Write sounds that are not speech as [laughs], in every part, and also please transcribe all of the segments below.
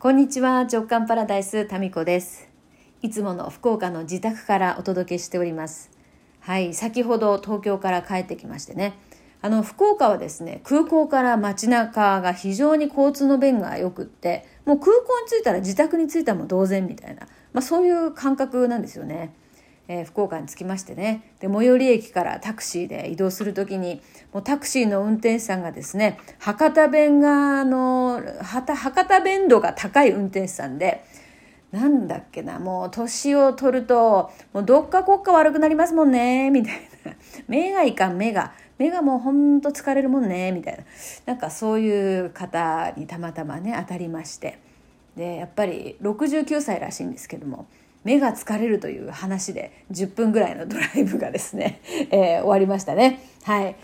こんにちは直感パラダイスタミコです。いつもの福岡の自宅からお届けしております。はい先ほど東京から帰ってきましてね。あの福岡はですね空港から街中が非常に交通の便が良くってもう空港に着いたら自宅に着いたも同然みたいな、まあ、そういう感覚なんですよね。えー、福岡に着きましてね。で最寄り駅からタクシーで移動する時にもうタクシーの運転手さんがですね博多弁があの博多弁度が高い運転手さんでなんだっけなもう年を取るともうどっか国家悪くなりますもんねみたいな。目がいかん目が。目がもうほんと疲れるもんねみたいな。なんかそういう方にたまたまね当たりまして。でやっぱり69歳らしいんですけども。目が疲れるという話で10分ぐらいのドライブがですね、[laughs] えー、終わりましたね。はい。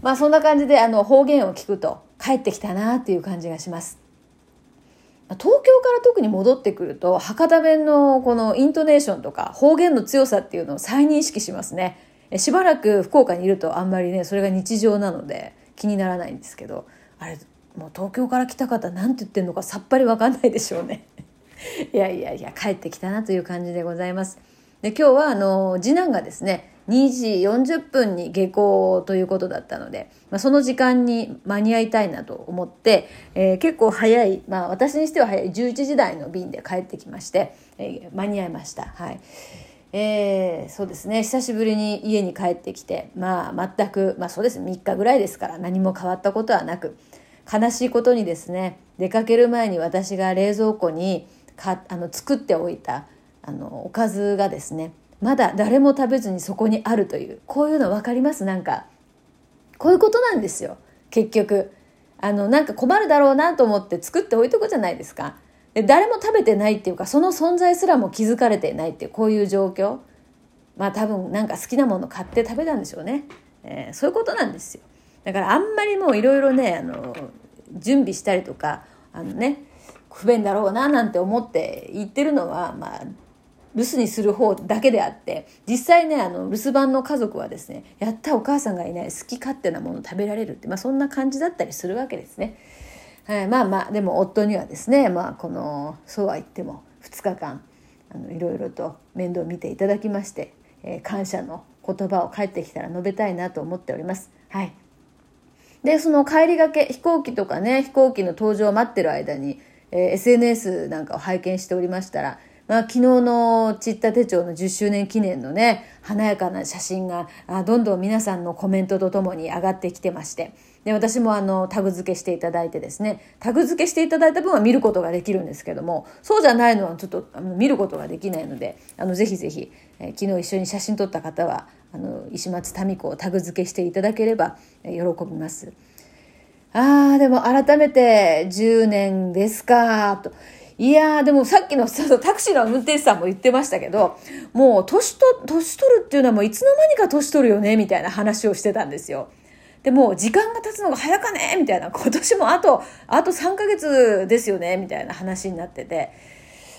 まあそんな感じであの方言を聞くと帰ってきたなっていう感じがします。東京から特に戻ってくると博多弁のこのイントネーションとか方言の強さっていうのを再認識しますね。しばらく福岡にいるとあんまりねそれが日常なので気にならないんですけどあれもう東京から来た方何て言ってんのかさっぱり分かんないでしょうね。[laughs] いやいやいや帰ってきたなという感じでございます。で今日はあの次男がですね2時40分に下校ということだったので、まあ、その時間に間に合いたいなと思って、えー、結構早い、まあ、私にしては早い11時台の便で帰ってきまして、えー、間に合いました。はいえー、そうですね久しぶりに家に帰ってきてまあ全くまあそうです3日ぐらいですから何も変わったことはなく悲しいことにですね出かける前に私が冷蔵庫にかあの作っておいたあのおかずがですねまだ誰も食べずにそこにあるというこういうの分かります？なんかこういうことなんですよ結局。あのなんか困るだろうなと思って作っておいとくじゃないですか。で誰も食べてないっていうかその存在すらも気づかれていないっていうこういう状況。まあ多分なんか好きなもの買って食べたんでしょうね、えー、そういうことなんですよ。だからあんまりもういろいろねあの準備したりとかあのね不便だろうななんて思って言ってるのは、まあ、留守にする方だけであって実際ねあの留守番の家族はですねやったお母さんがいない好き勝手なもの食べられるって、まあ、そんな感じだったりするわけですね。はい、まあまあでも夫にはですね、まあ、このそうは言っても2日間あのいろいろと面倒見ていただきまして、えー、感謝の言葉を帰ってきたら述べたいなと思っております。はいでその帰りがけ飛行機とかね飛行機の搭乗を待ってる間にえー、SNS なんかを拝見しておりましたら、まあ、昨日のちった手帳の10周年記念のね、華やかな写真が、あどんどん皆さんのコメントとともに上がってきてまして、で、私もあの、タグ付けしていただいてですね、タグ付けしていただいた分は見ることができるんですけども、そうじゃないのはちょっとあの見ることができないので、あの、ぜひぜひ、えー、昨日一緒に写真撮った方は、あの、石松民子をタグ付けしていただければ、喜びます。ああ、でも改めて10年ですか、と。いやー、でもさっきのタクシーの運転手さんも言ってましたけど、もう年と、年取るっていうのはもういつの間にか年取るよね、みたいな話をしてたんですよ。でも、時間が経つのが早かねみたいな、今年もあと、あと3ヶ月ですよねみたいな話になってて、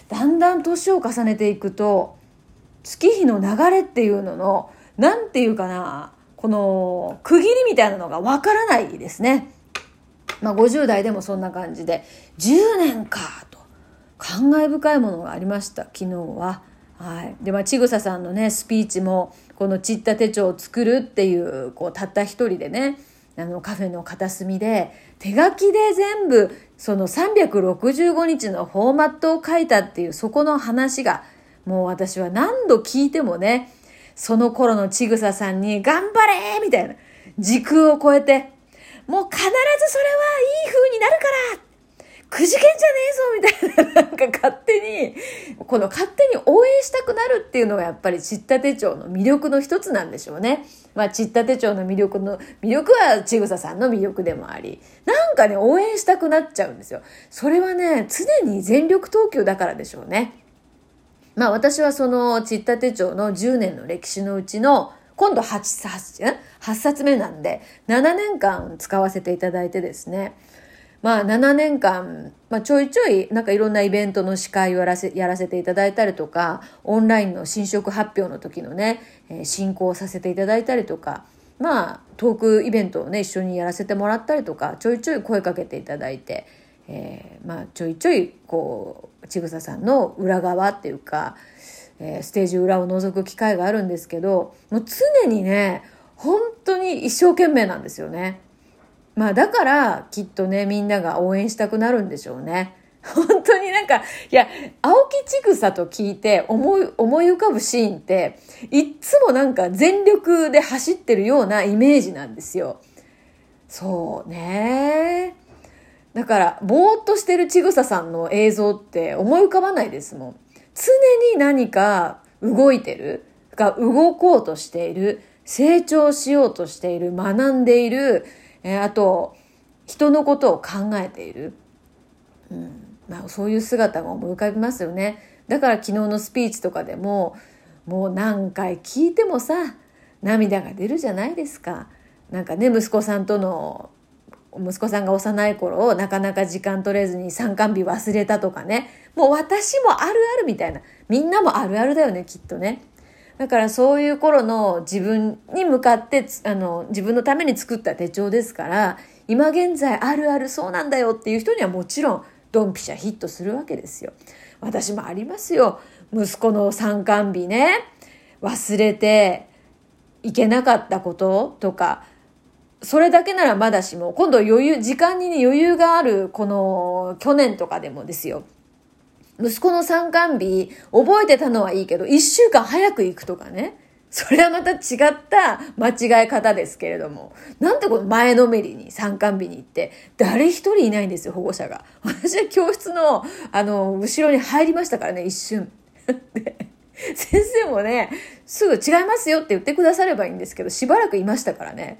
だんだん年を重ねていくと、月日の流れっていうのの、なんていうかな、この区切りみたいなのがわからないですね。まあ、50代でもそんな感じで10年かと感慨深いものがありました昨日は。はい、でまあちぐさんのねスピーチもこのちった手帳を作るっていうこうたった一人でねあのカフェの片隅で手書きで全部その365日のフォーマットを書いたっていうそこの話がもう私は何度聞いてもねその頃のちぐささんに頑張れみたいな時空を超えてもう必ずそれはいい風になるからくじけんじゃねえぞみたいな、なんか勝手に、この勝手に応援したくなるっていうのがやっぱりちった手帳の魅力の一つなんでしょうね。まあ、ちった手帳の魅力の、魅力はちぐささんの魅力でもあり、なんかね、応援したくなっちゃうんですよ。それはね、常に全力投球だからでしょうね。まあ私はそのちった手帳の10年の歴史のうちの今度 8, 8, 8冊目なんで、7年間使わせていただいてですね、まあ7年間、まあ、ちょいちょいなんかいろんなイベントの司会をやらせやらせていただいたりとか、オンラインの新色発表の時のね、えー、進行させていただいたりとか、まあトークイベントをね、一緒にやらせてもらったりとか、ちょいちょい声かけていただいて、えー、まあ、ちょいちょいこうちぐささんの裏側っていうか、えー、ステージ裏を覗く機会があるんですけどもう常にね本当に一生懸命なんですよね。まあだからきっとねみんなが応援したくなるんでしょうね。本当になんか、いや、青木ちぐさと聞いて思い、思い浮かぶシーンって、いっつもなんか全力で走ってるようなイメージなんですよ。そうね。だから、ぼーっとしてるちぐささんの映像って思い浮かばないですもん。常に何か動いてる、が動こうとしている、成長しようとしている、学んでいる、えー、あと、人のことを考えている。うんまあ、そういう姿が思い浮かびますよね。だから昨日のスピーチとかでももう何回聞いてもさ涙が出るじゃないですか。なんかね息子さんとの息子さんが幼い頃をなかなか時間取れずに参観日忘れたとかねもう私もあるあるみたいなみんなもあるあるだよねきっとね。だからそういう頃の自分に向かってあの自分のために作った手帳ですから今現在あるあるそうなんだよっていう人にはもちろんドンピシャヒットするわけですよ。私もありますよ。息子の参観日ね、忘れていけなかったこととか、それだけならまだしも、今度余裕、時間にね、余裕がある、この、去年とかでもですよ。息子の参観日、覚えてたのはいいけど、一週間早く行くとかね。それはまた違った間違え方ですけれども。なんでこの前のめりに参観日に行って、誰一人いないんですよ、保護者が。私は教室の、あの、後ろに入りましたからね、一瞬。[laughs] で、先生もね、すぐ違いますよって言ってくださればいいんですけど、しばらくいましたからね。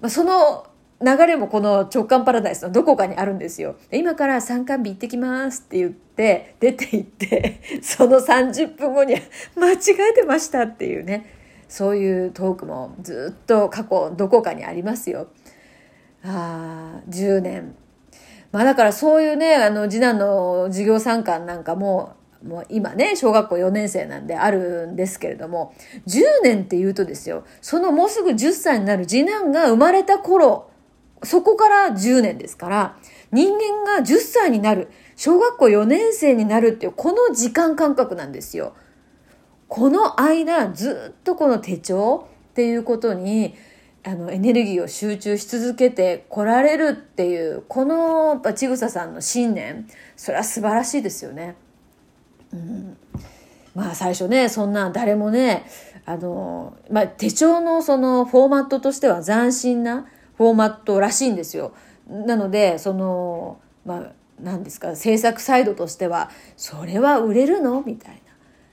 まあ、その流れもこの直感パラダイスのどこかにあるんですよ。今から参観日行ってきますって言って、出て行って、[laughs] その30分後に間違えてましたっていうね。そういうトークもずっと過去どこかにありますよ。ああ、10年。まあだからそういうね、あの次男の授業参観なんかも、もう今ね、小学校4年生なんであるんですけれども、10年って言うとですよ、そのもうすぐ10歳になる次男が生まれた頃、そこから10年ですから、人間が10歳になる、小学校4年生になるっていう、この時間感覚なんですよ。この間ずっとこの手帳っていうことにあのエネルギーを集中し続けてこられるっていうこのちぐささんの信念それは素晴らしいですよね。うん、まあ最初ねそんな誰もねあの、まあ、手帳のそのフォーマットとしては斬新なフォーマットらしいんですよ。なのでそのまあ何ですか制作サイドとしてはそれは売れるの？みたいな。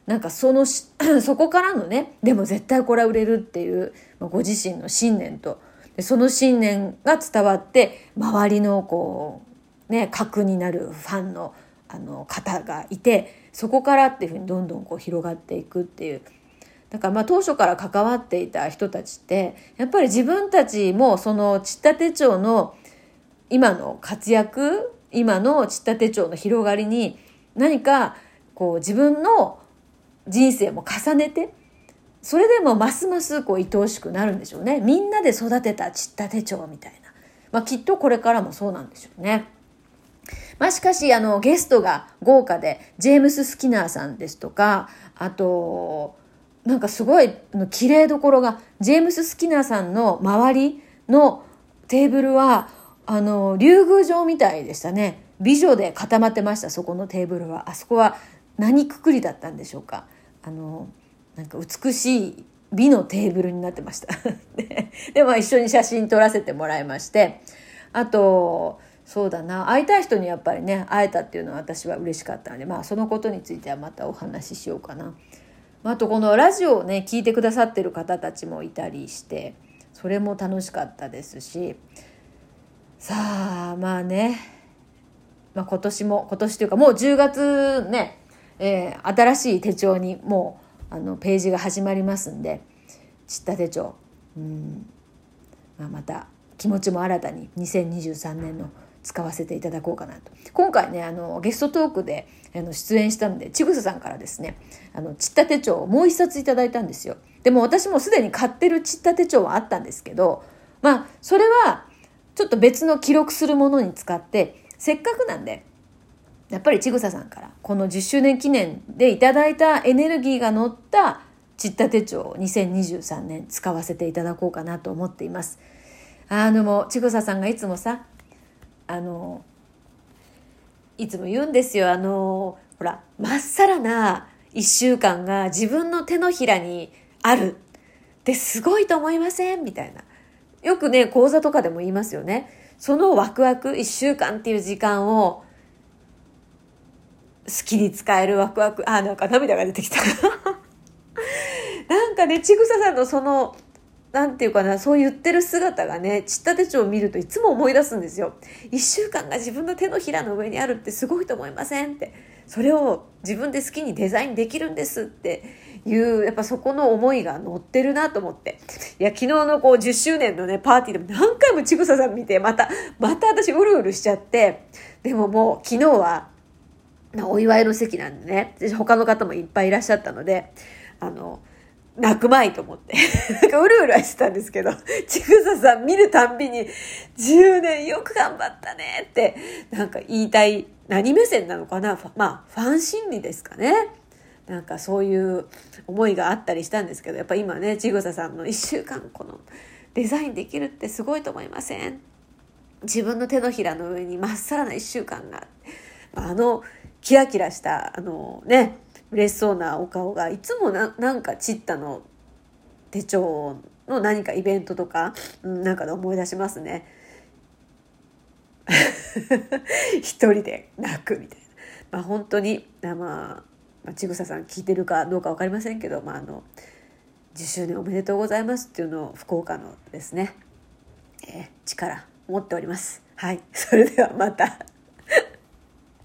なんかその [clears throat] そこからのねでも絶対これは売れるっていう、まあ、ご自身の信念とでその信念が伝わって周りのこうね核になるファンのあの方がいてそこからっていうふうにどんどんこう広がっていくっていう。だからまあ当初から関わっていた人たちってやっぱり自分たちもそのちった手帳の今の活躍今のちった手帳の広がりに何かこう自分の人生も重ねてそれでもますますこう愛おしくなるんでしょうね。みんなで育てたちった手帳みたいな、まあ、きっとこれからもそうなんでしょうね。まあ、しかしあのゲストが豪華でジェームス・スキナーさんですとかあとなんかすごい綺麗どころがジェームス・スキナーさんの周りのテーブルはあの竜宮城みたいでしたね。美女で固まってましたそこのテーブルは。あそこは何くくりだったんでしょうか。あのなんか美しい美のテーブルになってました。[laughs] でで、まあ、一緒に写真撮らせてもらいまして。あとそうだな。会いたい人にやっぱりね会えたっていうのは私は嬉しかったのでまあそのことについてはまたお話ししようかな。あとこのラジオをね聞いてくださってる方たちもいたりしてそれも楽しかったですし。さあまあね、まあ、今年も今年というかもう10月ねえー、新しい手帳にもうあのページが始まりますんでちった手帳。うん、まあ、また気持ちも新たに2023年の使わせていただこうかなと今回ねあのゲストトークであの出演したのでちぐささんからですねあのちった手帳をもう一冊いただいたんですよでも私もすでに買ってるちった手帳はあったんですけどまあそれはちょっと別の記録するものに使ってせっかくなんでやっぱりちぐささんからこの10周年記念でいただいたエネルギーが乗ったちった手帳を2023年使わせていただこうかなと思っています。あのもちぐささんがいつもさあのいつも言うんですよあのほらまっさらな1週間が自分の手のひらにあるってすごいと思いません？みたいな。よくね講座とかでも言いますよね。そのワクワク1週間っていう時間を好きに使えるワクワクあなんか涙が出てきた [laughs] なんかねちぐささんのそのなんていうかなそう言ってる姿がねちった手帳を見るといつも思い出すんですよ。1週間が自分の手のひらの上にあるってすごいと思いませんって。それを自分で好きにデザインできるんですっていうやっぱそこの思いが乗ってるなと思って。いや昨日のこう10周年のねパーティーでも何回もちぐささん見てまたまた私うるうるしちゃって。でももう昨日はお祝いの席なんでね他の方もいっぱいいらっしゃったのであの泣くまいと思って。なんかうるうるはしてたんですけど、ちぐささん見るたんびに、10年よく頑張ったねって、なんか言いたい、何目線なのかな？まあ、ファン心理ですかね。なんかそういう思いがあったりしたんですけど、やっぱ今ね、ちぐささんの1週間このデザインできるってすごいと思いません？自分の手のひらの上にまっさらな1週間が。あの、キラキラしたあのね嬉しそうなお顔がいつもななんかチッタの手帳の何かイベントとか、うん、なんかで思い出しますね。[laughs] 一人で泣くみたいな。まあ本当に、まあ、まあ、ちぐささん聞いてるかどうか分かりませんけど、まあ、あの10周年おめでとうございますっていうのを福岡のですね、えー、力持っております。はい。[laughs] それではまた。